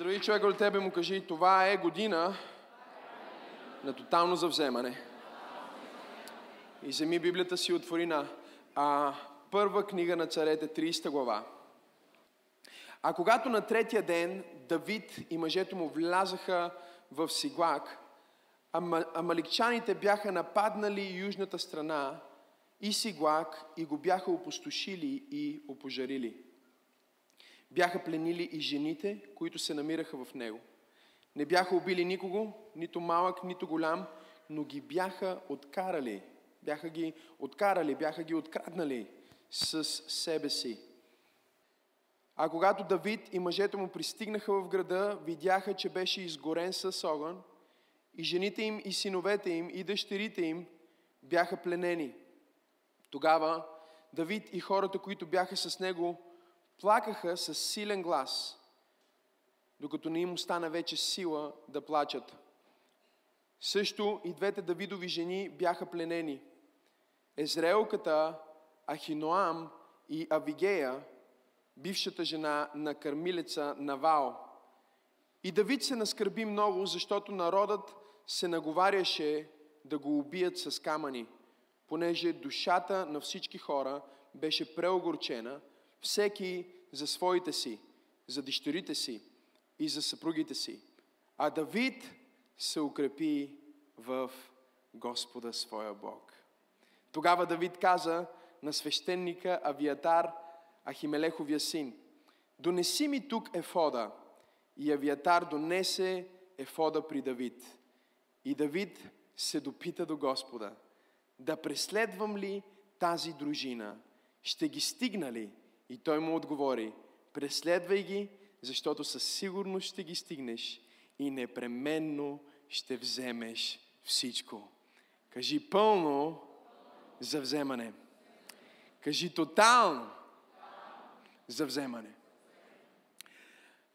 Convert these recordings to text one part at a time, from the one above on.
Поздрави човека от тебе му кажи, това е година на тотално завземане. И вземи Библията си отвори на а, първа книга на царете, 30 глава. А когато на третия ден Давид и мъжето му влязаха в Сиглак, ама, амаликчаните бяха нападнали южната страна и Сиглак и го бяха опустошили и опожарили. Бяха пленили и жените, които се намираха в него. Не бяха убили никого, нито малък, нито голям, но ги бяха откарали. Бяха ги откарали, бяха ги откраднали с себе си. А когато Давид и мъжете му пристигнаха в града, видяха, че беше изгорен с огън и жените им и синовете им и дъщерите им бяха пленени. Тогава Давид и хората, които бяха с него, плакаха с силен глас, докато не им остана вече сила да плачат. Също и двете Давидови жени бяха пленени. Езраелката Ахиноам и Авигея, бившата жена на кърмилеца Навал. И Давид се наскърби много, защото народът се наговаряше да го убият с камъни, понеже душата на всички хора беше преогорчена, всеки за своите си, за дъщерите си и за съпругите си. А Давид се укрепи в Господа своя Бог. Тогава Давид каза на свещеника Авиатар, Ахимелеховия син, донеси ми тук ефода. И Авиатар донесе ефода при Давид. И Давид се допита до Господа, да преследвам ли тази дружина? Ще ги стигна ли? И той му отговори, преследвай ги, защото със сигурност ще ги стигнеш и непременно ще вземеш всичко. Кажи пълно за вземане. Кажи тотално за вземане.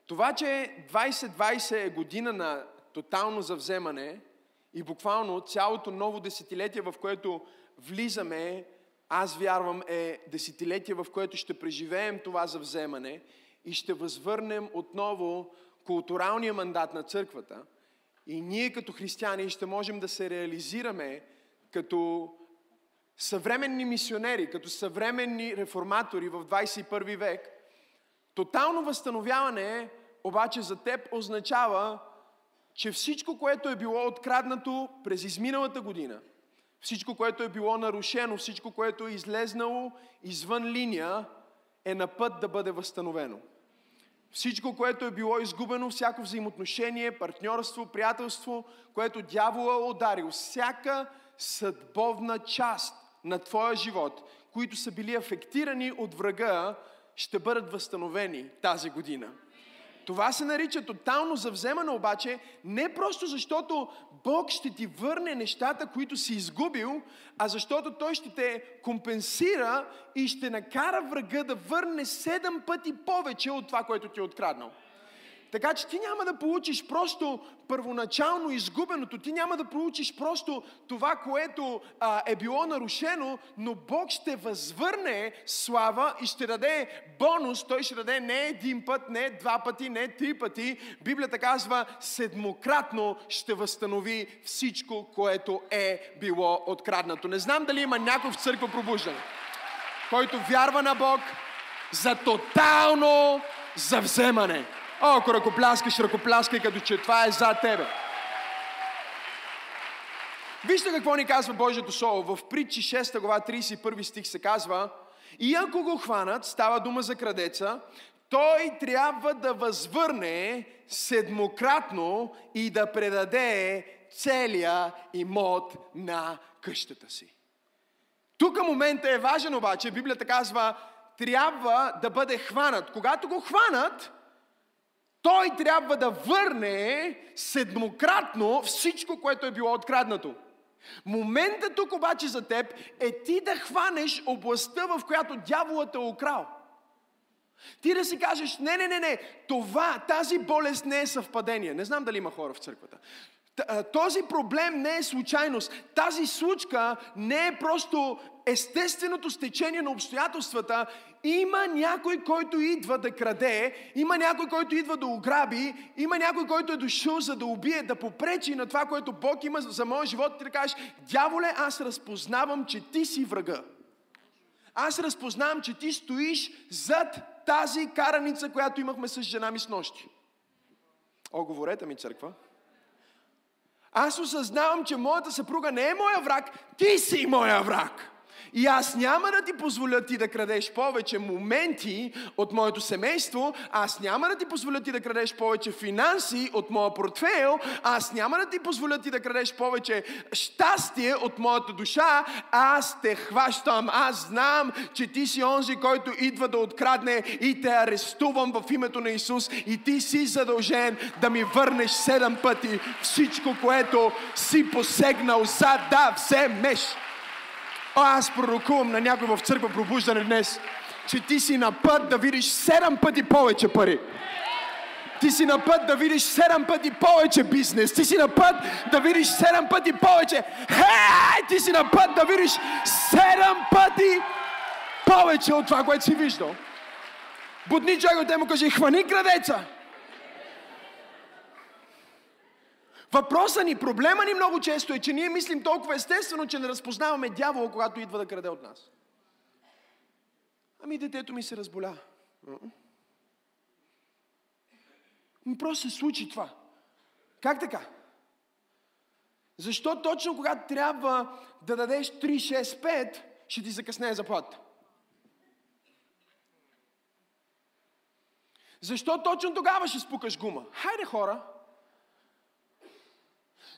Това, че 2020 е година на тотално завземане и буквално цялото ново десетилетие, в което влизаме, аз вярвам, е десетилетие, в което ще преживеем това завземане и ще възвърнем отново културалния мандат на църквата. И ние като християни ще можем да се реализираме като съвременни мисионери, като съвременни реформатори в 21 век, тотално възстановяване обаче за теб означава, че всичко, което е било откраднато през изминалата година, всичко, което е било нарушено, всичко, което е излезнало извън линия, е на път да бъде възстановено. Всичко, което е било изгубено, всяко взаимоотношение, партньорство, приятелство, което дявола е ударил, всяка съдбовна част на твоя живот, които са били афектирани от врага, ще бъдат възстановени тази година. Това се нарича тотално завземане обаче, не просто защото Бог ще ти върне нещата, които си изгубил, а защото Той ще те компенсира и ще накара врага да върне седем пъти повече от това, което ти е откраднал. Така че ти няма да получиш просто първоначално изгубеното, ти няма да получиш просто това, което а, е било нарушено, но Бог ще възвърне слава и ще даде бонус. Той ще даде не един път, не два пъти, не три пъти. Библията казва, седмократно ще възстанови всичко, което е било откраднато. Не знам дали има някой в църква пробуждане, който вярва на Бог за тотално завземане. О, ако ръкопляскаш, ръкопляскай, като че това е за тебе. Вижте какво ни казва Божието Слово. В притчи 6 глава 31 стих се казва И ако го хванат, става дума за крадеца, той трябва да възвърне седмократно и да предаде целия имот на къщата си. Тук момента е важен обаче, Библията казва, трябва да бъде хванат. Когато го хванат, той трябва да върне седмократно всичко, което е било откраднато. Момента тук обаче за теб е ти да хванеш областта, в която дяволът е украл. Ти да си кажеш, не, не, не, не, това, тази болест не е съвпадение. Не знам дали има хора в църквата. Този проблем не е случайност. Тази случка не е просто естественото стечение на обстоятелствата. Има някой, който идва да краде, има някой, който идва да ограби, има някой, който е дошъл за да убие, да попречи на това, което Бог има за моя живот и да кажеш, дяволе, аз разпознавам, че ти си врага. Аз разпознавам, че ти стоиш зад тази караница, която имахме с жена ми с нощи. О, говорете ми, църква. Аз осъзнавам, че моята съпруга не е моя враг, ти си моя враг. И аз няма да ти позволя ти да крадеш повече моменти от моето семейство, аз няма да ти позволя ти да крадеш повече финанси от моя портфейл, аз няма да ти позволя ти да крадеш повече щастие от моята душа, аз те хващам, аз знам, че ти си онзи, който идва да открадне и те арестувам в името на Исус. И ти си задължен да ми върнеш седем пъти всичко, което си посегнал. За да вземеш. О, аз пророкувам на някой в църква пробуждане днес, че ти си на път да видиш седем пъти повече пари. Ти си на път да видиш седем пъти повече бизнес. Ти си на път да видиш седем пъти повече. Хей! Ти си на път да видиш седем пъти повече от това, което си виждал. Будни човек от му каже, хвани крадеца. Въпросът ни, проблема ни много често е, че ние мислим толкова естествено, че не разпознаваме дявола, когато идва да краде от нас. Ами детето ми се разболя. Просто се случи това. Как така? Защо точно когато трябва да дадеш 3, 6, 5, ще ти закъснее заплата? Защо точно тогава ще спукаш гума? Хайде хора,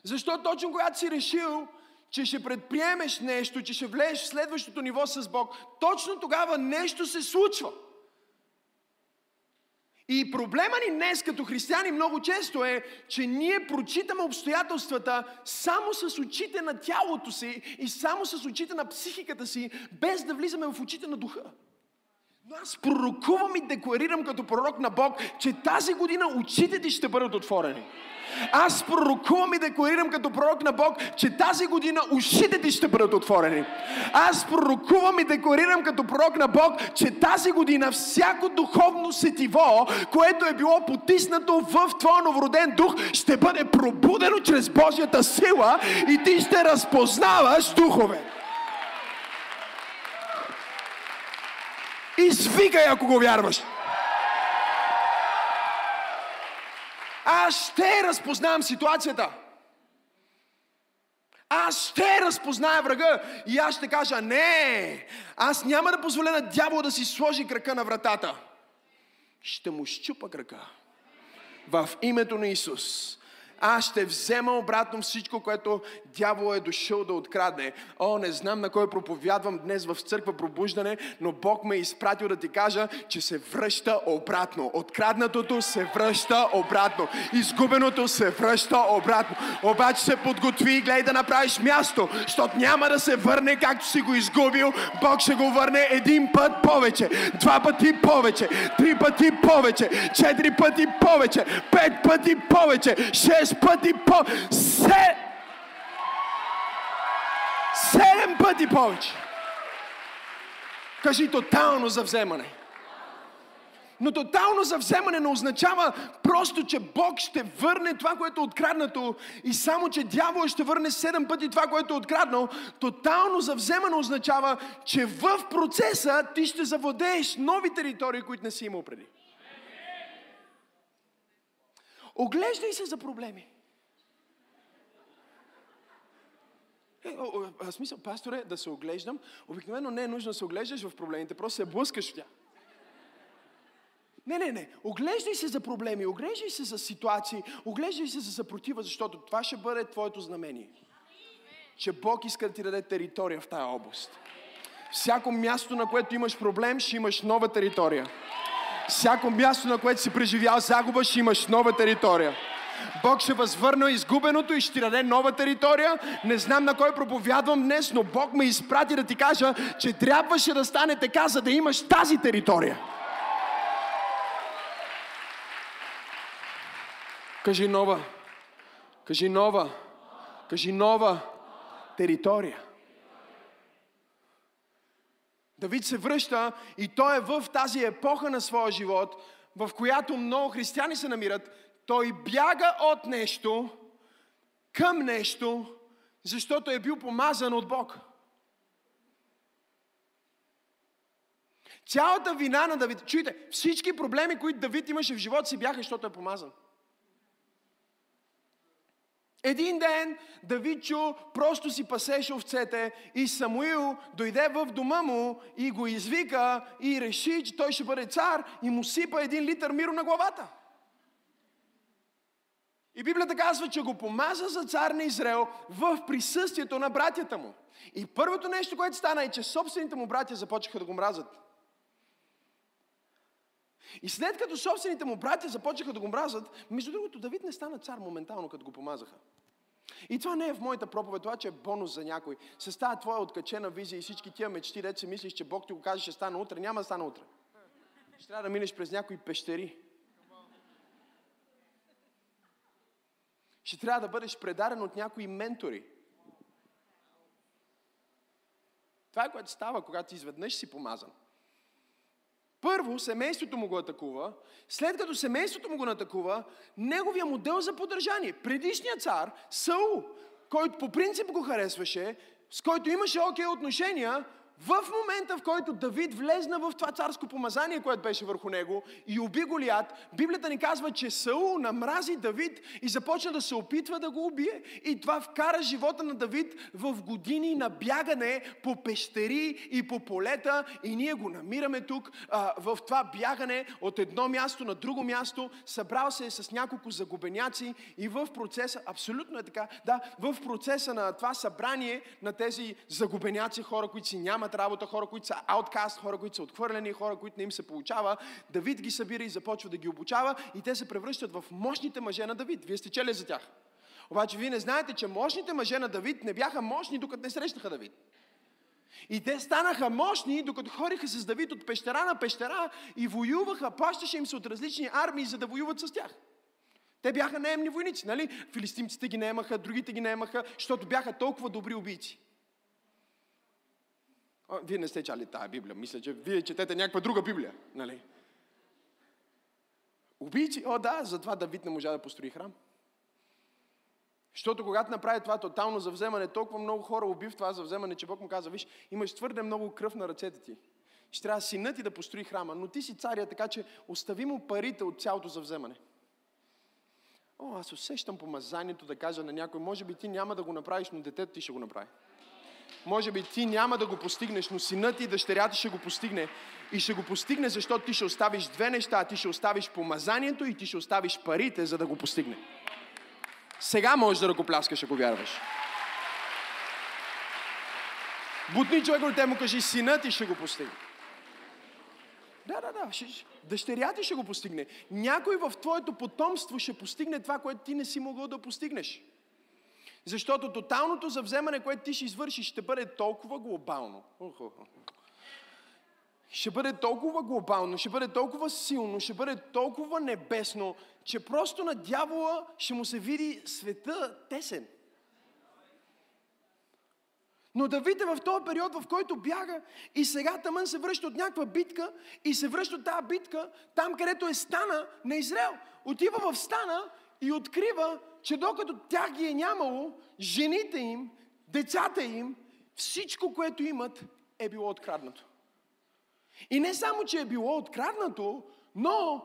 защо точно когато си решил, че ще предприемеш нещо, че ще влезеш в следващото ниво с Бог, точно тогава нещо се случва. И проблема ни днес като християни много често е, че ние прочитаме обстоятелствата само с очите на тялото си и само с очите на психиката си, без да влизаме в очите на духа. Но аз пророкувам и декларирам като пророк на Бог, че тази година очите ти ще бъдат отворени. Аз пророкувам и декларирам като пророк на Бог, че тази година ушите ти ще бъдат отворени. Аз пророкувам и декларирам като пророк на Бог, че тази година всяко духовно сетиво, което е било потиснато в твоя новороден дух, ще бъде пробудено чрез Божията сила и ти ще разпознаваш духове. И свикай, ако го вярваш. Аз ще разпознавам ситуацията. Аз ще разпозная врага и аз ще кажа, не, аз няма да позволя на дявола да си сложи крака на вратата. Ще му щупа крака. В името на Исус аз ще взема обратно всичко, което дявол е дошъл да открадне. О, не знам на кой проповядвам днес в църква пробуждане, но Бог ме е изпратил да ти кажа, че се връща обратно. Откраднатото се връща обратно. Изгубеното се връща обратно. Обаче се подготви и гледай да направиш място, защото няма да се върне както си го изгубил. Бог ще го върне един път повече, два пъти повече, три пъти повече, четири пъти повече, пет пъти повече, шест шест пъти по... Се... Седем пъти повече. Кажи тотално за вземане. Но тотално завземане не означава просто, че Бог ще върне това, което е откраднато и само, че дявол ще върне седем пъти това, което е откраднал. Тотално завземане означава, че в процеса ти ще завладееш нови територии, които не си имал преди. Оглеждай се за проблеми. Е, о, смисъл, пасторе, да се оглеждам. Обикновено не е нужно да се оглеждаш в проблемите, просто се блъскаш в тях. Не, не, не. Оглеждай се за проблеми, оглеждай се за ситуации, оглеждай се за съпротива, защото това ще бъде твоето знамение. Че Бог иска да ти даде територия в тази област. Всяко място, на което имаш проблем, ще имаш нова територия. Всяко място, на което си преживял загуба, ще имаш нова територия. Бог ще възвърна изгубеното и ще даде нова територия. Не знам на кой проповядвам днес, но Бог ме изпрати да ти кажа, че трябваше да стане така, за да имаш тази територия. Кажи нова. Кажи нова. Кажи нова територия. Давид се връща и той е в тази епоха на своя живот, в която много християни се намират. Той бяга от нещо към нещо, защото е бил помазан от Бог. Цялата вина на Давид, чуйте, всички проблеми, които Давид имаше в живота си, бяха, защото е помазан. Един ден Давидчо просто си пасеше овцете и Самуил дойде в дома му и го извика и реши, че той ще бъде цар и му сипа един литър миро на главата. И Библията казва, че го помаза за цар на Израел в присъствието на братята му. И първото нещо, което стана е, че собствените му братя започнаха да го мразят. И след като собствените му братя започнаха да го мразят, между другото, Давид не стана цар моментално, като го помазаха. И това не е в моята проповед, това че е бонус за някой. С тази твоя откачена визия и всички тия мечти, деца мислиш, че Бог ти го каже, ще стане утре, няма да стане утре. Ще трябва да минеш през някои пещери. Ще трябва да бъдеш предаден от някои ментори. Това е което става, когато изведнъж си помазан. Първо, семейството му го атакува. След като семейството му го атакува, неговия модел за поддържание. Предишният цар, Саул, който по принцип го харесваше, с който имаше окей отношения, в момента, в който Давид влезна в това царско помазание, което беше върху него и уби Голият, Библията ни казва, че Саул намрази Давид и започна да се опитва да го убие. И това вкара живота на Давид в години на бягане по пещери и по полета. И ние го намираме тук а, в това бягане от едно място на друго място. Събрал се е с няколко загубеняци и в процеса, абсолютно е така, да, в процеса на това събрание на тези загубеняци, хора, които си нямат нямат работа, хора, които са ауткаст, хора, които са отхвърлени, хора, които не им се получава. Давид ги събира и започва да ги обучава и те се превръщат в мощните мъже на Давид. Вие сте чели за тях. Обаче вие не знаете, че мощните мъже на Давид не бяха мощни, докато не срещнаха Давид. И те станаха мощни, докато хориха с Давид от пещера на пещера и воюваха, плащаше им се от различни армии, за да воюват с тях. Те бяха наемни войници, нали? Филистимците ги наемаха, другите ги наемаха, защото бяха толкова добри убийци. Вие не сте чали тази Библия. Мисля, че вие четете някаква друга Библия. Нали? Убийци? О, да, затова Давид не можа да построи храм. Защото когато направи това тотално завземане, толкова много хора уби в това завземане, че Бог му каза, виж, имаш твърде много кръв на ръцете ти. Ще трябва синът ти да построи храма, но ти си царя, така че остави му парите от цялото завземане. О, аз усещам помазанието да кажа на някой, може би ти няма да го направиш, но детето ти ще го направи. Може би ти няма да го постигнеш, но синът и дъщерята ще го постигне. И ще го постигне, защото ти ще оставиш две неща. Ти ще оставиш помазанието и ти ще оставиш парите, за да го постигне. Сега можеш да ръкопляскаш, ако вярваш. Бутни човек от те му кажи, синът ти ще го постигне. Да, да, да. Дъщеря ти ще го постигне. Някой в твоето потомство ще постигне това, което ти не си могъл да постигнеш. Защото тоталното завземане, което ти ще извършиш, ще бъде толкова глобално. Ще бъде толкова глобално, ще бъде толкова силно, ще бъде толкова небесно, че просто на дявола ще му се види света тесен. Но Давид е в този период, в който бяга и сега тъмън се връща от някаква битка и се връща от тази битка там, където е стана на Израел. Отива в стана и открива, че докато тях ги е нямало, жените им, децата им, всичко, което имат, е било откраднато. И не само, че е било откраднато, но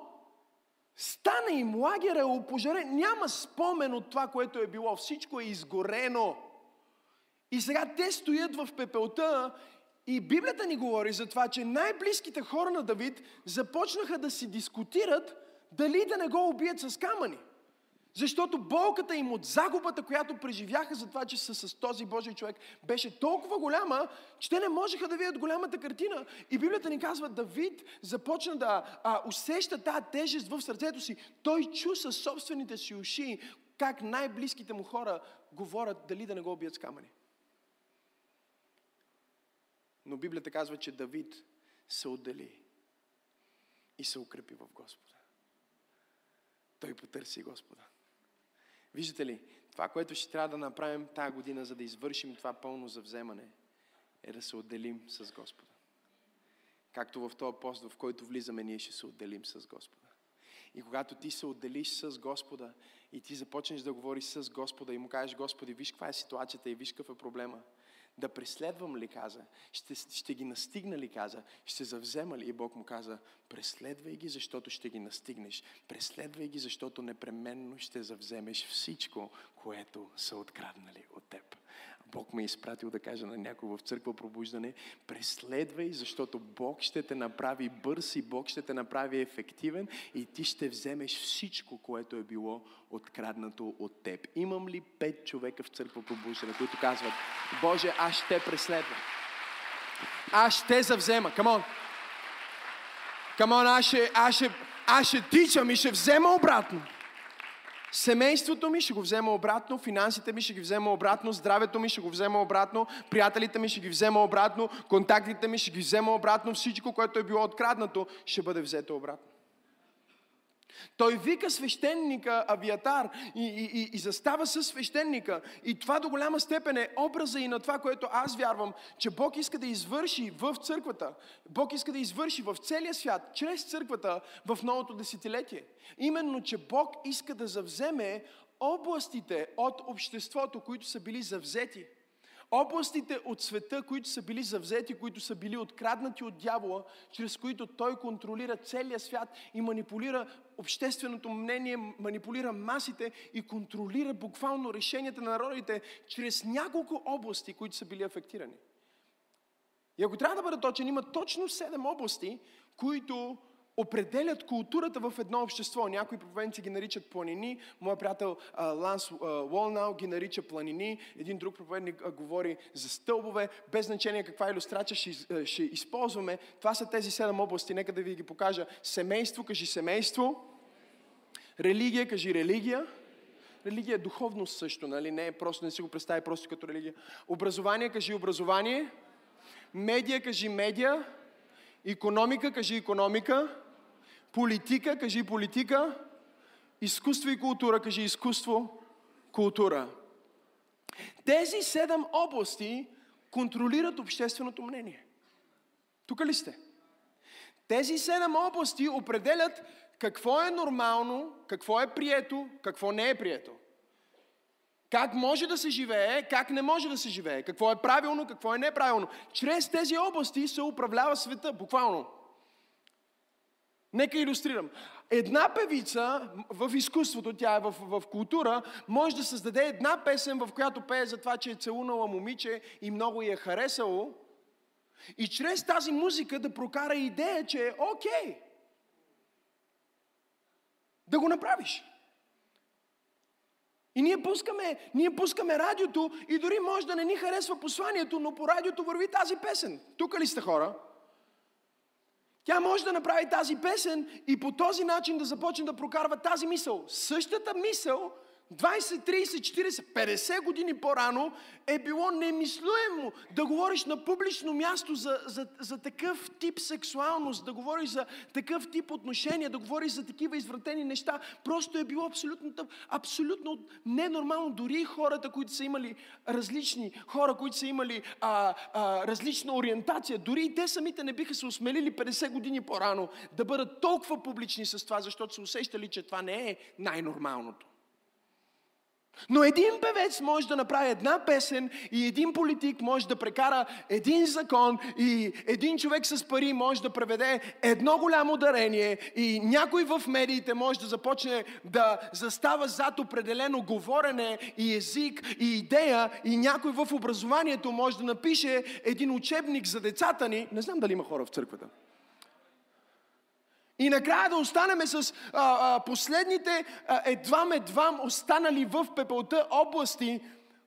стана им лагера опожарен. Няма спомен от това, което е било. Всичко е изгорено. И сега те стоят в пепелта и Библията ни говори за това, че най-близките хора на Давид започнаха да си дискутират дали да не го убият с камъни. Защото болката им от загубата, която преживяха за това, че са с този Божий човек, беше толкова голяма, че те не можеха да видят голямата картина. И Библията ни казва, Давид започна да а, усеща тази тежест в сърцето си. Той чу със собствените си уши как най-близките му хора говорят дали да не го убият с камъни. Но Библията казва, че Давид се отдели и се укрепи в Господа. Той потърси Господа. Виждате ли, това, което ще трябва да направим тази година, за да извършим това пълно завземане, е да се отделим с Господа. Както в този пост, в който влизаме, ние ще се отделим с Господа. И когато ти се отделиш с Господа и ти започнеш да говориш с Господа и му кажеш, Господи, виж каква е ситуацията и виж какъв е проблема, да преследвам ли, каза, ще, ще ги настигна ли, каза, ще завзема ли? И Бог му каза, преследвай ги, защото ще ги настигнеш. Преследвай ги, защото непременно ще завземеш всичко, което са откраднали от теб. Бог ме е изпратил да кажа на някой в църква пробуждане, преследвай, защото Бог ще те направи бърз и Бог ще те направи ефективен и ти ще вземеш всичко, което е било откраднато от теб. Имам ли пет човека в църква пробуждане, които казват, Боже, аз ще преследвам. Аз ще завзема. Камон. Камон, аз ще, аз ще, аз ще тичам и ще взема обратно. Семейството ми ще го взема обратно, финансите ми ще ги взема обратно, здравето ми ще го взема обратно, приятелите ми ще ги взема обратно, контактите ми ще ги взема обратно, всичко, което е било откраднато, ще бъде взето обратно. Той вика свещеника Авиатар и, и, и, и застава с свещеника. И това до голяма степен е образа и на това, което аз вярвам, че Бог иска да извърши в църквата. Бог иска да извърши в целия свят, чрез църквата в новото десетилетие. Именно, че Бог иска да завземе областите от обществото, които са били завзети областите от света, които са били завзети, които са били откраднати от дявола, чрез които той контролира целия свят и манипулира общественото мнение, манипулира масите и контролира буквално решенията на народите чрез няколко области, които са били афектирани. И ако трябва да бъда точен, има точно 7 области, които определят културата в едно общество. Някои проповедници ги наричат планини. Моят приятел Ланс Уолнау ги нарича планини. Един друг проповедник говори за стълбове. Без значение каква иллюстрация ще, ще използваме. Това са тези седем области. Нека да ви ги покажа. Семейство, кажи семейство. Религия, кажи религия. Религия е духовност също, нали? Не е просто, не си го представи просто като религия. Образование, кажи образование. Медия, кажи медия. Економика, кажи економика. Политика, кажи политика. Изкуство и култура, кажи изкуство, култура. Тези седем области контролират общественото мнение. Тук ли сте? Тези седем области определят какво е нормално, какво е прието, какво не е прието. Как може да се живее, как не може да се живее, какво е правилно, какво е неправилно. Чрез тези области се управлява света, буквално. Нека иллюстрирам. Една певица в изкуството, тя е в, в култура, може да създаде една песен, в която пее за това, че е целунала момиче и много я е харесало. И чрез тази музика да прокара идея, че е окей. Да го направиш. И ние пускаме, ние пускаме радиото и дори може да не ни харесва посланието, но по радиото върви тази песен. Тук ли сте хора? Тя може да направи тази песен и по този начин да започне да прокарва тази мисъл. Същата мисъл 20, 30, 40, 50 години по-рано е било немислуемо да говориш на публично място за, за, за такъв тип сексуалност, да говориш за такъв тип отношения, да говориш за такива извратени неща. Просто е било абсолютно, абсолютно ненормално. Дори хората, които са имали различни, хора, които са имали а, а, различна ориентация, дори и те самите не биха се осмелили 50 години по-рано да бъдат толкова публични с това, защото са усещали, че това не е най-нормалното. Но един певец може да направи една песен и един политик може да прекара един закон и един човек с пари може да преведе едно голямо дарение и някой в медиите може да започне да застава зад определено говорене и език и идея и някой в образованието може да напише един учебник за децата ни. Не знам дали има хора в църквата. И накрая да останем с а, а, последните едвам-едвам останали в пепелта области,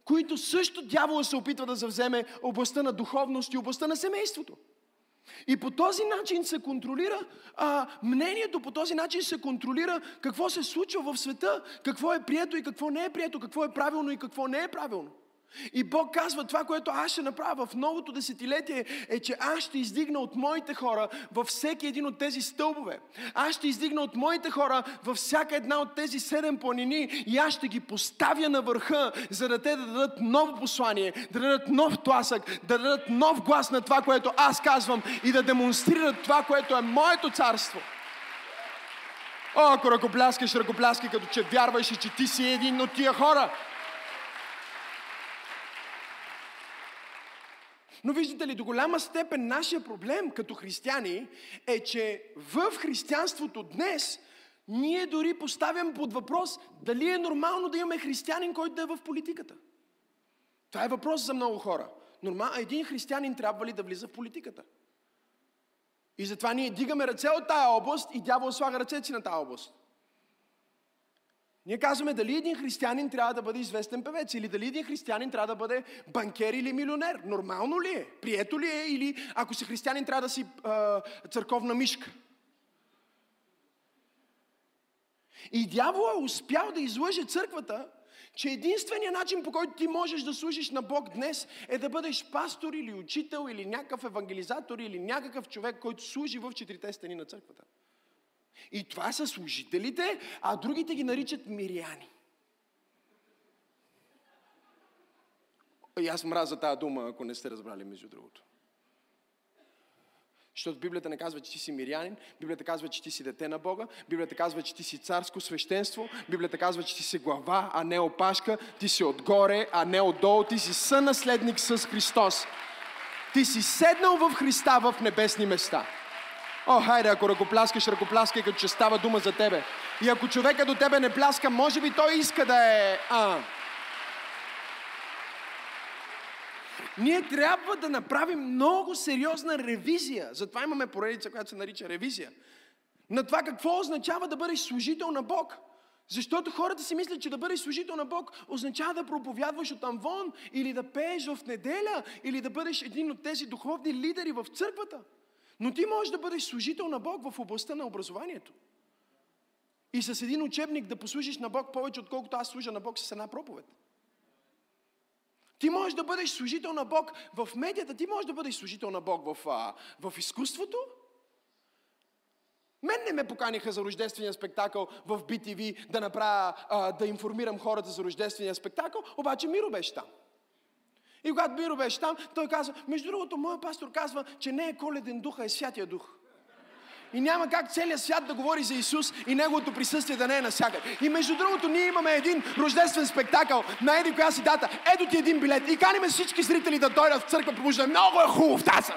които също дявола се опитва да завземе областта на духовност и областта на семейството. И по този начин се контролира а, мнението, по този начин се контролира какво се случва в света, какво е прието и какво не е прието, какво е правилно и какво не е правилно. И Бог казва, това, което аз ще направя в новото десетилетие, е, че аз ще издигна от моите хора във всеки един от тези стълбове. Аз ще издигна от моите хора във всяка една от тези седем планини и аз ще ги поставя на върха, за да те да дадат ново послание, да дадат нов тласък, да дадат нов глас на това, което аз казвам и да демонстрират това, което е моето царство. О, ако ръкопляскаш, ръкопляскай, като че вярваш че ти си един от тия хора. Но виждате ли, до голяма степен нашия проблем като християни е, че в християнството днес ние дори поставям под въпрос дали е нормално да имаме християнин, който да е в политиката. Това е въпрос за много хора. Нормал, един християнин трябва ли да влиза в политиката? И затова ние дигаме ръце от тая област и дявол слага ръцете си на тая област. Ние казваме дали един християнин трябва да бъде известен певец или дали един християнин трябва да бъде банкер или милионер. Нормално ли е? Прието ли е? Или ако си християнин трябва да си а, църковна мишка? И дявол е успял да излъже църквата, че единственият начин по който ти можеш да служиш на Бог днес е да бъдеш пастор или учител или някакъв евангелизатор или някакъв човек, който служи в четирите стени на църквата. И това са служителите, а другите ги наричат миряни. И аз мраза тази дума, ако не сте разбрали, между другото. Защото Библията не казва, че ти си мирянин, Библията казва, че ти си дете на Бога, Библията казва, че ти си царско свещенство, Библията казва, че ти си глава, а не опашка, ти си отгоре, а не отдолу, ти си сънаследник с Христос. Ти си седнал в Христа в небесни места. О, хайде, ако ръкопляскаш, ръкопляскай, като че става дума за тебе. И ако човека до тебе не пляска, може би той иска да е... А. Ние трябва да направим много сериозна ревизия. Затова имаме поредица, която се нарича ревизия. На това какво означава да бъдеш служител на Бог. Защото хората си мислят, че да бъдеш служител на Бог означава да проповядваш от вон, или да пееш в неделя, или да бъдеш един от тези духовни лидери в църквата. Но ти можеш да бъдеш служител на Бог в областта на образованието. И с един учебник да послужиш на Бог повече, отколкото аз служа на Бог с една проповед. Ти можеш да бъдеш служител на Бог в медията, ти можеш да бъдеш служител на Бог в, а, в изкуството. Мен не ме поканиха за рождествения спектакъл в BTV да направя, а, да информирам хората за рождествения спектакъл, обаче Миро беше там. И когато Миро беше там, той казва, между другото, моят пастор казва, че не е коледен дух, а е святия дух. И няма как целият свят да говори за Исус и Неговото присъствие да не е насякъде. И между другото, ние имаме един рождествен спектакъл на еди коя си дата. Ето ти един билет. И каниме всички зрители да дойдат в църква, потому много е хубав тази.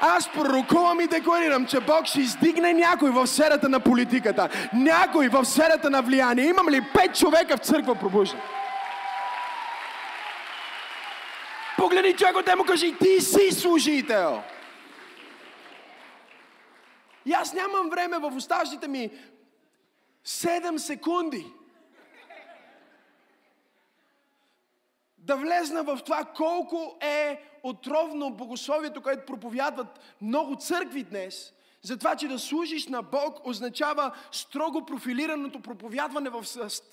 Аз пророкувам и декларирам, че Бог ще издигне някой в сферата на политиката, някой в сферата на влияние. Имам ли пет човека в църква пробужда? Погледни човек от му кажи, ти си служител. И аз нямам време в оставащите ми 7 секунди да влезна в това колко е отровно богословието, което проповядват много църкви днес, за това, че да служиш на Бог означава строго профилираното проповядване в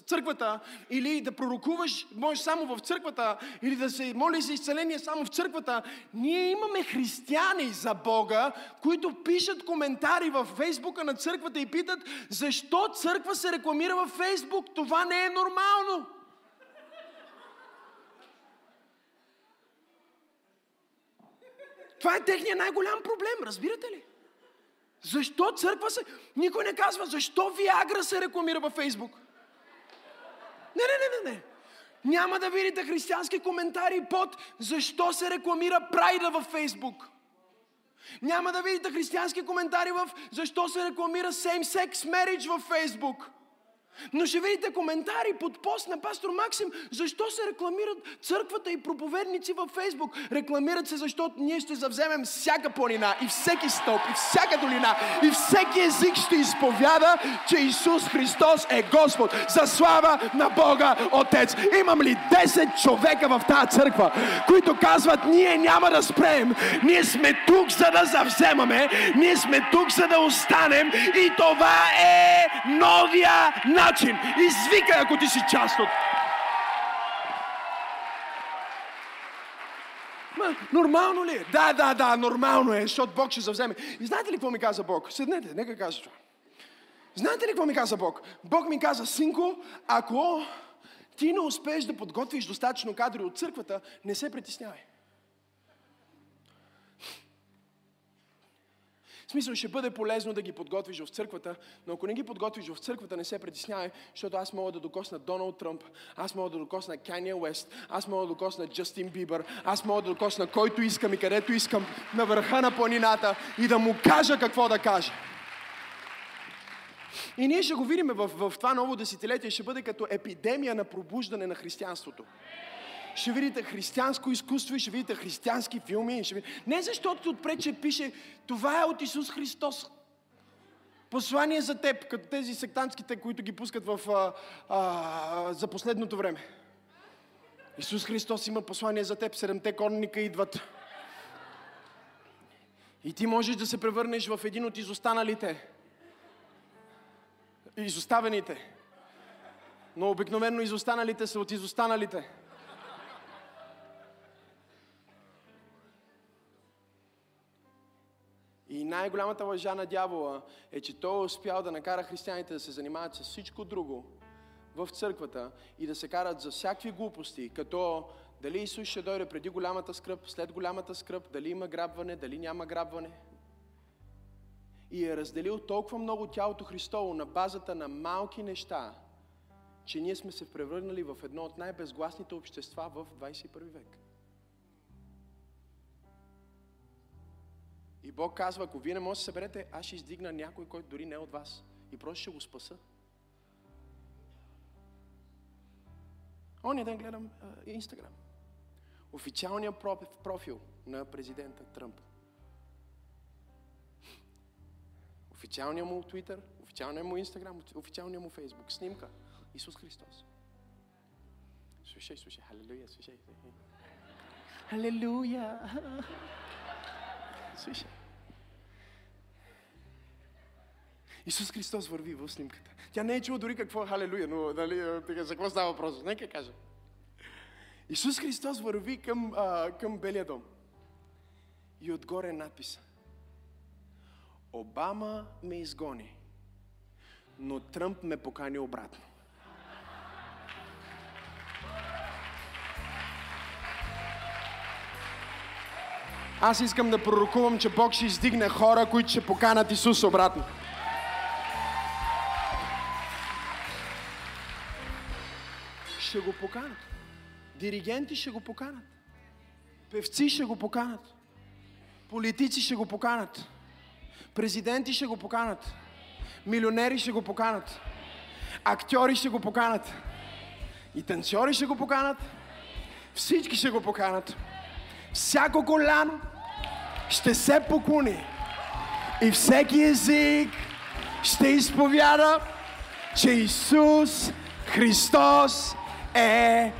църквата или да пророкуваш, може само в църквата, или да се молиш за изцеление само в църквата. Ние имаме християни за Бога, които пишат коментари в фейсбука на църквата и питат, защо църква се рекламира в фейсбук? Това не е нормално. Това е техният най-голям проблем, разбирате ли? Защо църква се... Никой не казва, защо Виагра се рекламира във Фейсбук? Не, не, не, не, не. Няма да видите християнски коментари под защо се рекламира прайда във Фейсбук. Няма да видите християнски коментари в защо се рекламира same-sex marriage във Фейсбук. Но ще видите коментари под пост на пастор Максим, защо се рекламират църквата и проповедници във Фейсбук. Рекламират се, защото ние ще завземем всяка планина и всеки стълб и всяка долина и всеки език ще изповяда, че Исус Христос е Господ. За слава на Бога Отец. Имам ли 10 човека в тази църква, които казват, ние няма да спрем, ние сме тук за да завземаме, ние сме тук за да останем и това е новия начин начин. Извикай, ако ти си част от... Ма, нормално ли е? Да, да, да, нормално е, защото Бог ще завземе. И знаете ли какво ми каза Бог? Седнете, нека кажа това. Знаете ли какво ми каза Бог? Бог ми каза, синко, ако ти не успееш да подготвиш достатъчно кадри от църквата, не се притеснявай. В смисъл, ще бъде полезно да ги подготвиш в църквата, но ако не ги подготвиш в църквата, не се притеснявай, защото аз мога да докосна Доналд Тръмп, аз мога да докосна Кания Уест, аз мога да докосна Джастин Бибър, аз мога да докосна който искам и където искам, на върха на планината и да му кажа какво да каже. И ние ще го видим в, в това ново десетилетие, ще бъде като епидемия на пробуждане на християнството ще видите християнско изкуство и ще видите християнски филми. Ще видите... Не защото отпред, че пише, това е от Исус Христос. Послание за теб, като тези сектантските, които ги пускат в, а, а, за последното време. Исус Христос има послание за теб, седемте конника идват. И ти можеш да се превърнеш в един от изостаналите. Изоставените. Но обикновено изостаналите са от изостаналите. И най-голямата лъжа на дявола е, че той е успял да накара християните да се занимават с всичко друго в църквата и да се карат за всякакви глупости, като дали Исус ще дойде преди голямата скръп, след голямата скръп, дали има грабване, дали няма грабване. И е разделил толкова много тялото Христово на базата на малки неща, че ние сме се превърнали в едно от най-безгласните общества в 21 век. И Бог казва, ако вие не можете да се съберете, аз ще издигна някой, който дори не е от вас. И просто ще го спаса. Оня ден гледам Инстаграм. Официалният профил на президента Тръмп. Официалният му Твитър, официалният му Инстаграм, официалният му Фейсбук. Снимка. Исус Христос. Слушай, слушай, халелуя, слушай. Халелуя. Слушай. Исус Христос върви в снимката. Тя не е чула дори какво е халелуя, но дали, за какво става въпрос? Нека кажа. Исус Христос върви към, а, към Белия дом. И отгоре е надпис. Обама ме изгони, но Тръмп ме покани обратно. Аз искам да пророкувам, че Бог ще издигне хора, които ще поканат Исус обратно. Ще го поканат. Диригенти ще го поканат. Певци ще го поканат. Политици ще го поканат. Президенти ще го поканат. Милионери ще го поканат. Актьори ще го поканат. И танцори ще го поканат. Всички ще го поканат всяко коляно ще се поклони и всеки език ще изповяда, че Исус Христос е.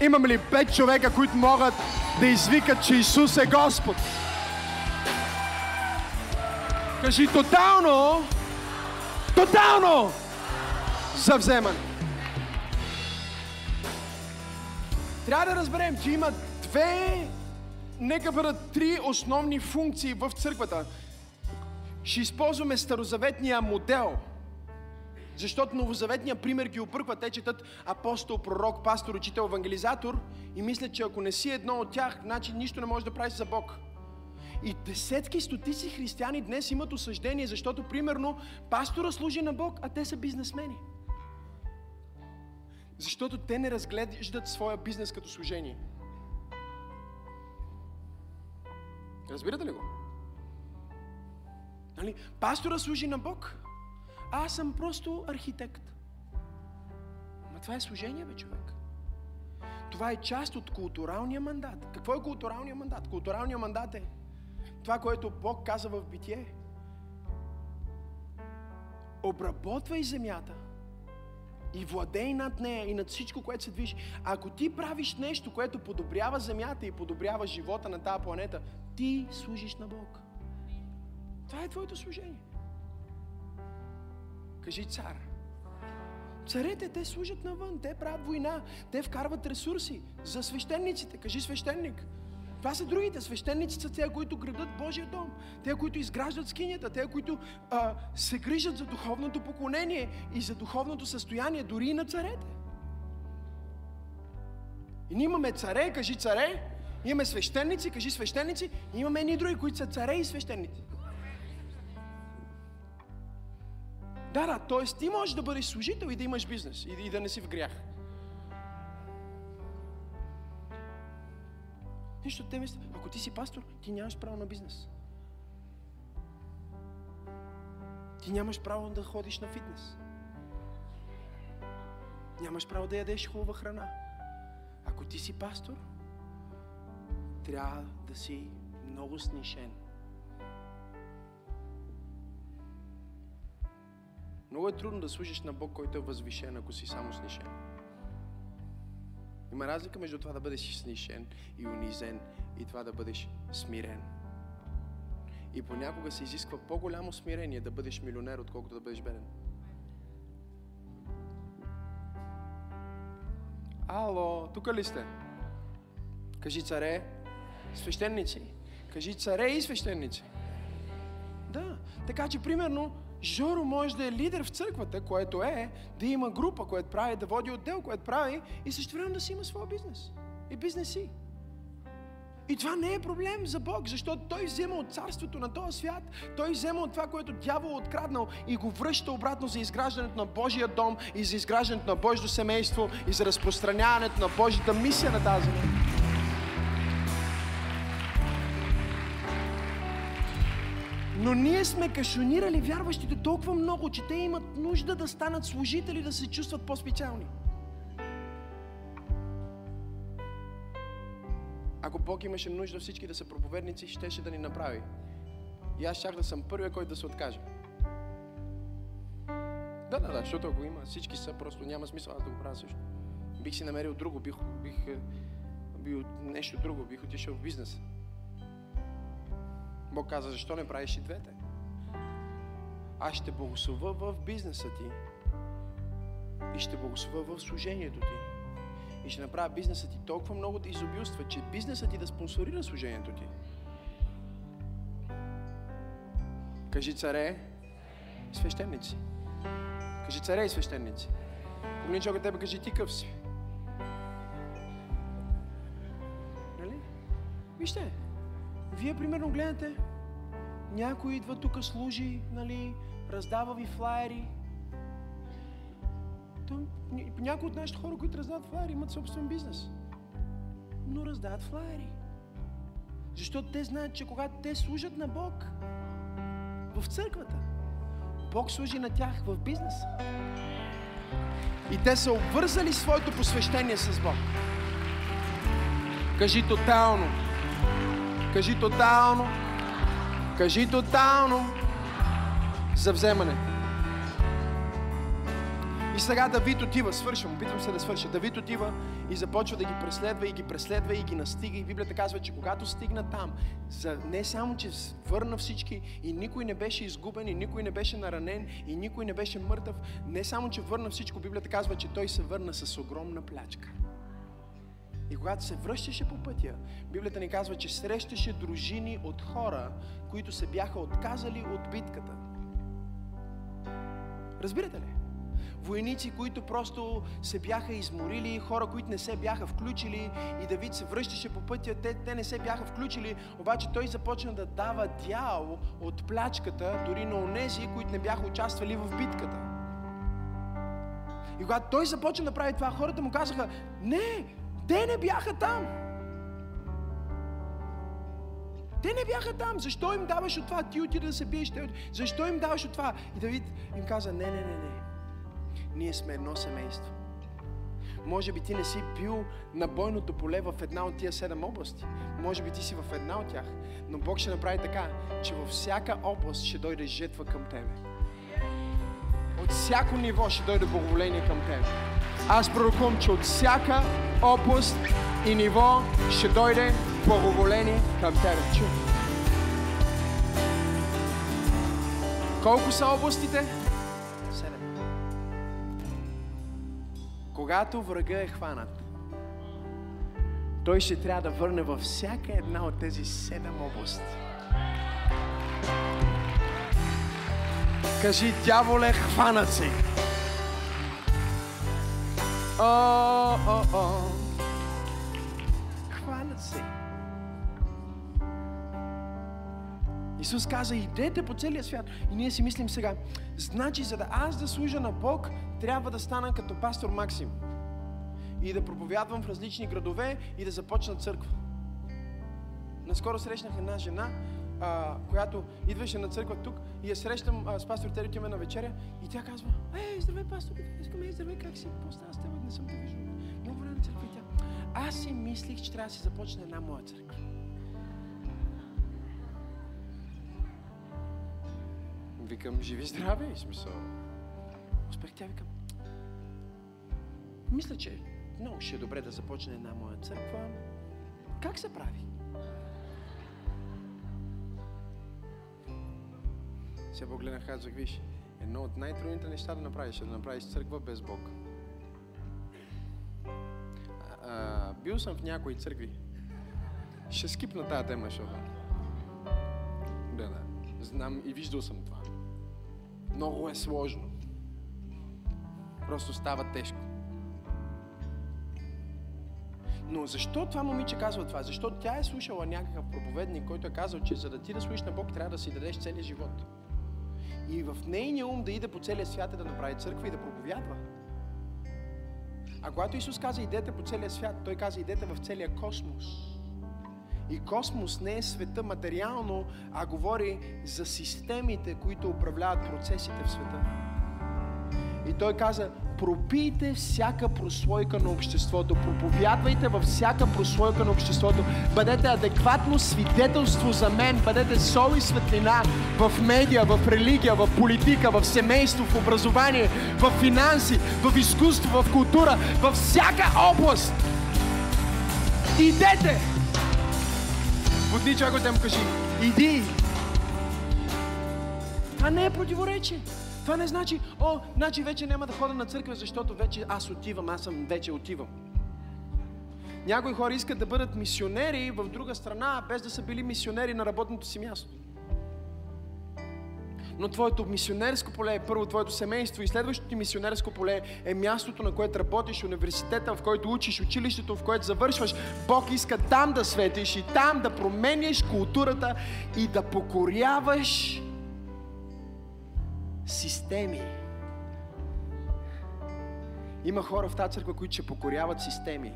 Имам ли пет човека, които могат да извикат, че Исус е Господ? Кажи тотално, тотално завземане. Трябва да разберем, че има две, нека бъдат три основни функции в църквата. Ще използваме старозаветния модел, защото новозаветния пример ги обърква. Те четат апостол, пророк, пастор, учител, евангелизатор и мислят, че ако не си едно от тях, значи нищо не може да правиш за Бог. И десетки, стотици християни днес имат осъждение, защото, примерно, пастора служи на Бог, а те са бизнесмени. Защото те не разглеждат своя бизнес като служение. Разбирате ли го? Нали? Пастора служи на Бог. Аз съм просто архитект. Ма това е служение, бе, човек. Това е част от културалния мандат. Какво е културалния мандат? Културалния мандат е това, което Бог каза в битие. Обработвай земята и владей над нея и над всичко, което се движи. Ако ти правиш нещо, което подобрява земята и подобрява живота на тази планета, ти служиш на Бог. Това е твоето служение. Кажи цар. Царете, те служат навън, те правят война, те вкарват ресурси за свещениците. Кажи свещеник. Това са другите. Свещеници са те, които градат Божия дом. Те, които изграждат скинята. Те, които а, се грижат за духовното поклонение и за духовното състояние, дори и на царете. И ние имаме царе, кажи царе, имаме свещеници, кажи свещеници, и имаме едни други, които са царе и свещеници. Да, да, т.е. ти можеш да бъдеш служител и да имаш бизнес и, и да не си в грях. Нищо те мисля, ако ти си пастор, ти нямаш право на бизнес. Ти нямаш право да ходиш на фитнес. Нямаш право да ядеш хубава храна. Ако ти си пастор, трябва да си много снишен. Много е трудно да служиш на Бог, който е възвишен, ако си само снишен. Има разлика между това да бъдеш снишен и унизен и това да бъдеш смирен. И понякога се изисква по-голямо смирение да бъдеш милионер, отколкото да бъдеш беден. Ало, тук ли сте? Кажи царе, свещеници. Кажи царе и свещеници. Да, така че примерно Жоро може да е лидер в църквата, което е да има група, което прави, да води отдел, което прави и също време да си има своя бизнес. И бизнеси. И това не е проблем за Бог, защото Той взема от царството на този свят, Той взема от това, което дявол е откраднал и го връща обратно за изграждането на Божия дом и за изграждането на Божието семейство и за разпространяването на Божията мисия на тази земя. Но ние сме кашонирали вярващите толкова много, че те имат нужда да станат служители, да се чувстват по-специални. Ако Бог имаше нужда всички да са проповедници, щеше да ни направи. И аз щях да съм първия, който да се откаже. Да, да, да, защото ако има, всички са, просто няма смисъл аз да го правя също. Бих си намерил друго, бих, бих е, бил нещо друго, бих отишъл в бизнес. Бог каза, защо не правиш и двете? Аз ще благослова в бизнеса ти и ще благослова в служението ти. И ще направя бизнеса ти толкова много да изобилства, че бизнесът ти да спонсорира служението ти. Кажи царе, свещеници. Кажи царе и свещеници. Помни човека тебе, кажи ти къв си. Нали? Вижте, вие примерно гледате, някой идва тук, служи, нали, раздава ви флаери. някои от нашите хора, които раздават флаери, имат собствен бизнес. Но раздават флаери. Защото те знаят, че когато те служат на Бог в църквата, Бог служи на тях в бизнеса. И те са обвързали своето посвещение с Бог. Кажи тотално. Кажи тотално. Кажи тотално за вземане. И сега Давид отива, свършвам, опитвам се да свърша. Давид отива и започва да ги преследва и ги преследва и ги настига. И Библията казва, че когато стигна там, за не само, че върна всички и никой не беше изгубен и никой не беше наранен и никой не беше мъртъв, не само, че върна всичко, Библията казва, че той се върна с огромна плячка. И когато се връщаше по пътя, Библията ни казва, че срещаше дружини от хора, които се бяха отказали от битката. Разбирате ли? Войници, които просто се бяха изморили, хора, които не се бяха включили и Давид се връщаше по пътя, те, те не се бяха включили, обаче той започна да дава дял от плячката, дори на онези, които не бяха участвали в битката. И когато той започна да прави това, хората му казаха, не, те не бяха там. Те не бяха там. Защо им даваш от това? Ти отида да се биеш. Защо им даваш от това? И Давид им каза, не, не, не, не. Ние сме едно семейство. Може би ти не си бил на бойното поле в една от тия седем области. Може би ти си в една от тях. Но Бог ще направи така, че във всяка област ще дойде жетва към тебе. От всяко ниво ще дойде благоволение към тебе. Аз пророкувам, че от всяка област и ниво ще дойде благоволение към тебе. Чу. Колко са областите? Седем. Когато врага е хванат, той ще трябва да върне във всяка една от тези седем области. Кажи, дяволе, хванат се. О, о, о. Хванат се. Исус каза, идете по целия свят. И ние си мислим сега, значи, за да аз да служа на Бог, трябва да стана като пастор Максим. И да проповядвам в различни градове и да започна църква. Наскоро срещнах една жена, а, която идваше на църква тук и я срещам а, с пастор Тери, отиваме на вечеря и тя казва, ей, здравей, пастор, искам, ей, здравей, как си? Какво става с теб? Не съм те виждал. Много време на църква и тя. Аз си мислих, че трябва да се започне една моя църква. Викам, живи здраве, и смисъл. Успех тя викам. Мисля, че много ще е добре да започне една моя църква. Как се прави? Сега погледнах, казах, виж, едно от най-трудните неща да направиш е да направиш църква без Бог. А, а, бил съм в някои църкви. Ще скипна тази тема, защото... Да, да. Знам и виждал съм това. Много е сложно. Просто става тежко. Но защо това момиче казва това? Защото тя е слушала някакъв проповедник, който е казал, че за да ти да слушаш на Бог, трябва да си дадеш целия живот. И в нейния ум да иде по целия свят е да направи църква и да проповядва. А когато Исус каза, идете по целия свят, Той каза, идете в целия космос. И космос не е света материално, а говори за системите, които управляват процесите в света. И той каза, пропийте всяка прослойка на обществото, проповядвайте във всяка прослойка на обществото, бъдете адекватно свидетелство за мен, бъдете сол и светлина в медиа, в религия, в политика, в семейство, в образование, в финанси, в изкуство, в култура, във всяка област. Идете! Водни човек му кажи, иди! Това не е противоречие. Това не значи, о, значи вече няма да ходя на църква, защото вече аз отивам, аз съм вече отивам. Някои хора искат да бъдат мисионери в друга страна, без да са били мисионери на работното си място. Но твоето мисионерско поле е първо твоето семейство и следващото ти мисионерско поле е мястото, на което работиш, университета, в който учиш, училището, в което завършваш. Бог иска там да светиш и там да променяш културата и да покоряваш системи. Има хора в тази църква, които ще покоряват системи.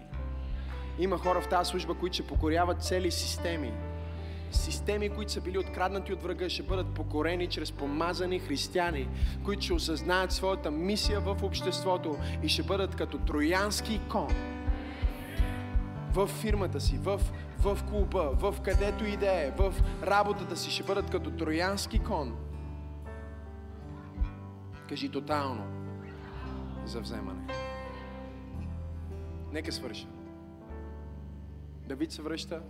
Има хора в тази служба, които ще покоряват цели системи. Системи, които са били откраднати от врага, ще бъдат покорени чрез помазани християни, които ще осъзнаят своята мисия в обществото и ще бъдат като троянски кон. В фирмата си, в, в клуба, в където и да е, в работата си ще бъдат като троянски кон Кажи тотално за вземане. Нека свърша. Давид се връща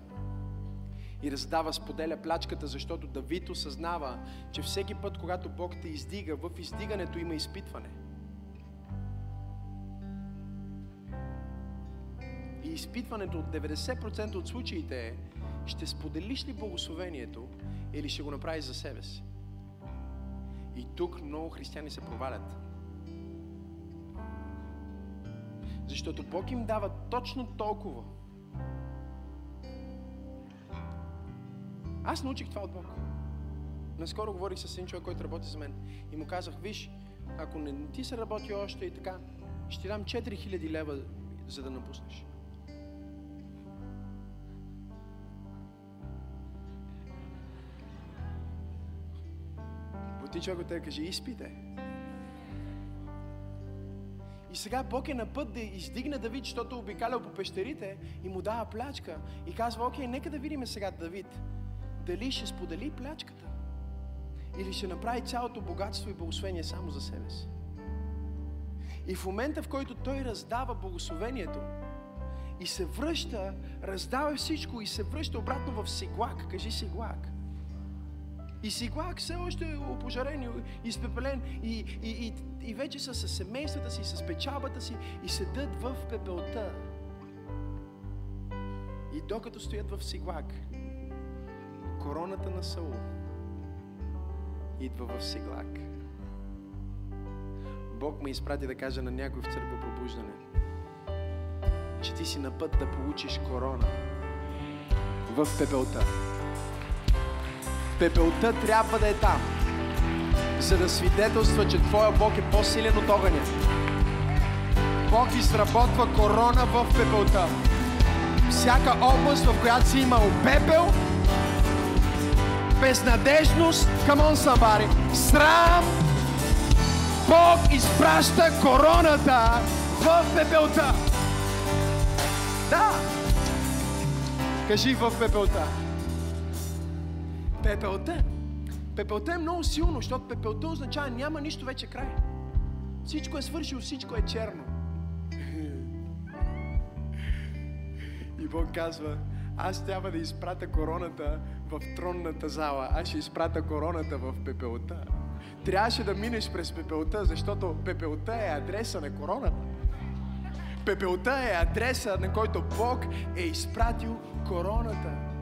и раздава, споделя плачката, защото Давид осъзнава, че всеки път, когато Бог те издига, в издигането има изпитване. И изпитването от 90% от случаите е, ще споделиш ли благословението или ще го направиш за себе си. И тук много християни се провалят. Защото Бог им дава точно толкова. Аз научих това от Бог. Наскоро говорих с един човек, който работи за мен. И му казах, виж, ако не ти се работи още и така, ще ти дам 4000 лева, за да напуснеш. Ти човек от тебе каже, изпите. И сега Бог е на път да издигне Давид, защото е обикалял по пещерите и му дава плячка. И казва, окей, нека да видим сега Давид. Дали ще сподели плячката? Или ще направи цялото богатство и благословение само за себе си? И в момента, в който той раздава благословението и се връща, раздава всичко и се връща обратно в Сиглак. Кажи Сиглак. И Сиглак все още е опожарен и изпепелен и, и, и, и вече са с семействата си, с печалбата си и седат в пепелта. И докато стоят в Сиглак, короната на Саул идва в Сиглак. Бог ме изпрати да кажа на някой в църква пробуждане, че ти си на път да получиш корона в пепелта. Пепелта трябва да е там, за да свидетелства, че Твоя Бог е по-силен от огъня. Бог изработва корона в пепелта. Всяка област, в която си имал пепел, безнадежност, come on somebody, срам, Бог изпраща короната в пепелта. Да! Кажи в пепелта. Пепелта. Пепелта е много силно, защото пепелта означава няма нищо вече край. Всичко е свършило, всичко е черно. И Бог казва, аз трябва да изпрата короната в тронната зала. Аз ще изпрата короната в пепелта. Трябваше да минеш през пепелта, защото пепелта е адреса на короната. Пепелта е адреса, на който Бог е изпратил короната.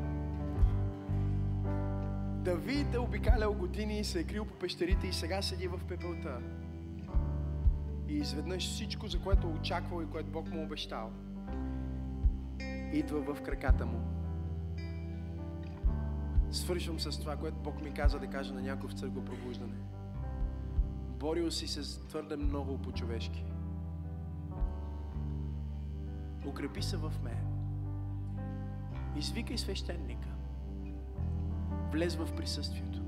Давид е обикалял години и се е крил по пещерите и сега седи в пепелта. И изведнъж всичко, за което е очаквал и което Бог му обещал, идва в краката му. Свършвам с това, което Бог ми каза да кажа на някой в църква пробуждане. Борил си се твърде много по-човешки. Укрепи се в мен. Извикай свещеника. Влез в присъствието.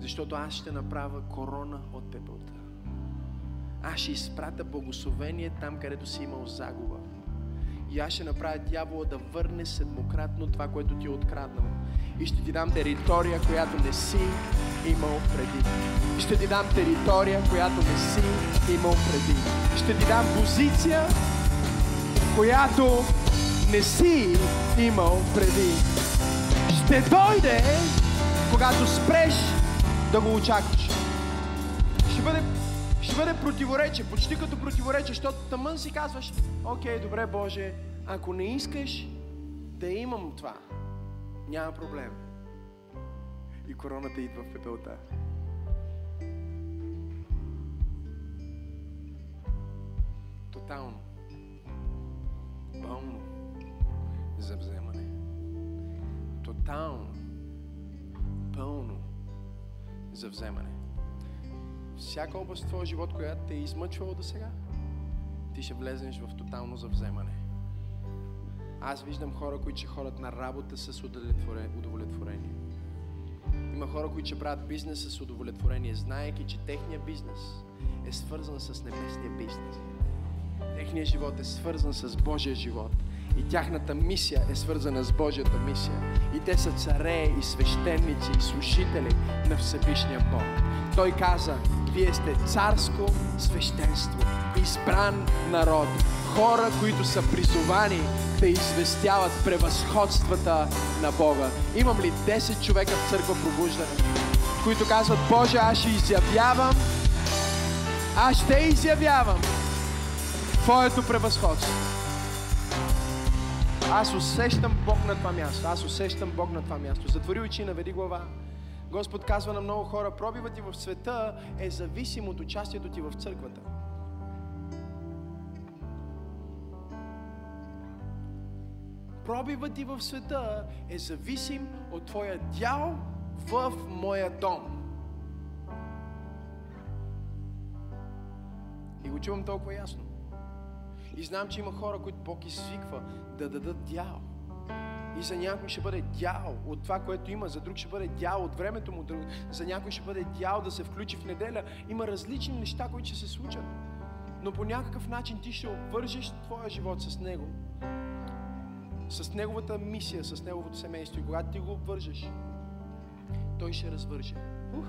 Защото аз ще направя корона от пепелта. Аз ще изпрата благословение там, където си имал загуба. И аз ще направя дявола да върне седмократно това, което ти е откраднал. И ще ти дам територия, която не си имал преди. Ще ти дам територия, която не си имал преди. Ще ти дам позиция, която не си имал преди. Ще дойде, когато спреш да го очакваш. Ще бъде, ще бъде противоречие, почти като противоречие, защото тъмън си казваш, окей, добре, Боже, ако не искаш да имам това, няма проблем. И короната идва в пепелта. Тотално. Пълно за вземане. Тотално. Пълно за вземане. Всяка област в твоя живот, която те е измъчвала до сега, ти ще влезнеш в тотално за вземане. Аз виждам хора, които ще ходят на работа с удовлетворение. Има хора, които ще правят бизнес с удовлетворение, знаеки, че техният бизнес е свързан с небесния бизнес. Техният живот е свързан с Божия живот. И тяхната мисия е свързана с Божията мисия. И те са царе и свещеници и слушатели на Всевишния Бог. Той каза, вие сте царско свещенство, избран народ, хора, които са призовани да известяват превъзходствата на Бога. Имам ли 10 човека в църква пробуждане, които казват, Боже, аз ще изявявам, аз ще изявявам Твоето превъзходство. Аз усещам Бог на това място. Аз усещам Бог на това място. Затвори очи, наведи глава. Господ казва на много хора, пробивът ти в света е зависим от участието ти в църквата. Пробивът ти в света е зависим от твоя дял в моя дом. И го чувам толкова ясно. И знам, че има хора, които Бог извиква да дадат дял. И за някой ще бъде дял от това, което има, за друг ще бъде дял от времето му, за някой ще бъде дял да се включи в неделя. Има различни неща, които ще се случат. Но по някакъв начин ти ще обвържеш твоя живот с Него. С Неговата мисия, с Неговото семейство. И когато ти го обвържеш, Той ще развърже. Ух!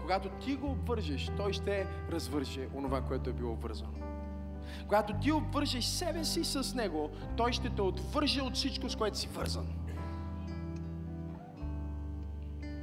Когато ти го обвържеш, Той ще развърже онова, което е било обвързано. Когато ти обвържеш себе си с Него, Той ще те отвърже от всичко, с което си вързан.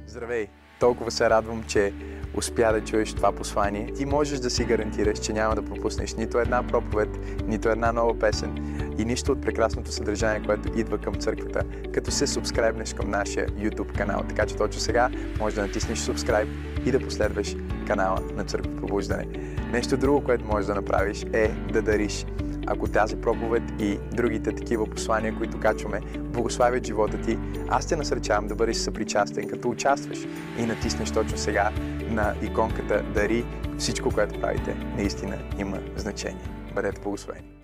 Здравей! Толкова се радвам, че успя да чуеш това послание. Ти можеш да си гарантираш, че няма да пропуснеш нито една проповед, нито една нова песен и нищо от прекрасното съдържание, което идва към църквата, като се субскрайбнеш към нашия YouTube канал. Така че точно сега може да натиснеш subscribe и да последваш канала на Църква Пробуждане. Нещо друго, което можеш да направиш е да дариш. Ако тази проповед и другите такива послания, които качваме, благославят живота ти, аз те насърчавам да бъдеш съпричастен, като участваш и натиснеш точно сега на иконката Дари. Всичко, което правите, наистина има значение. Бъдете благословени!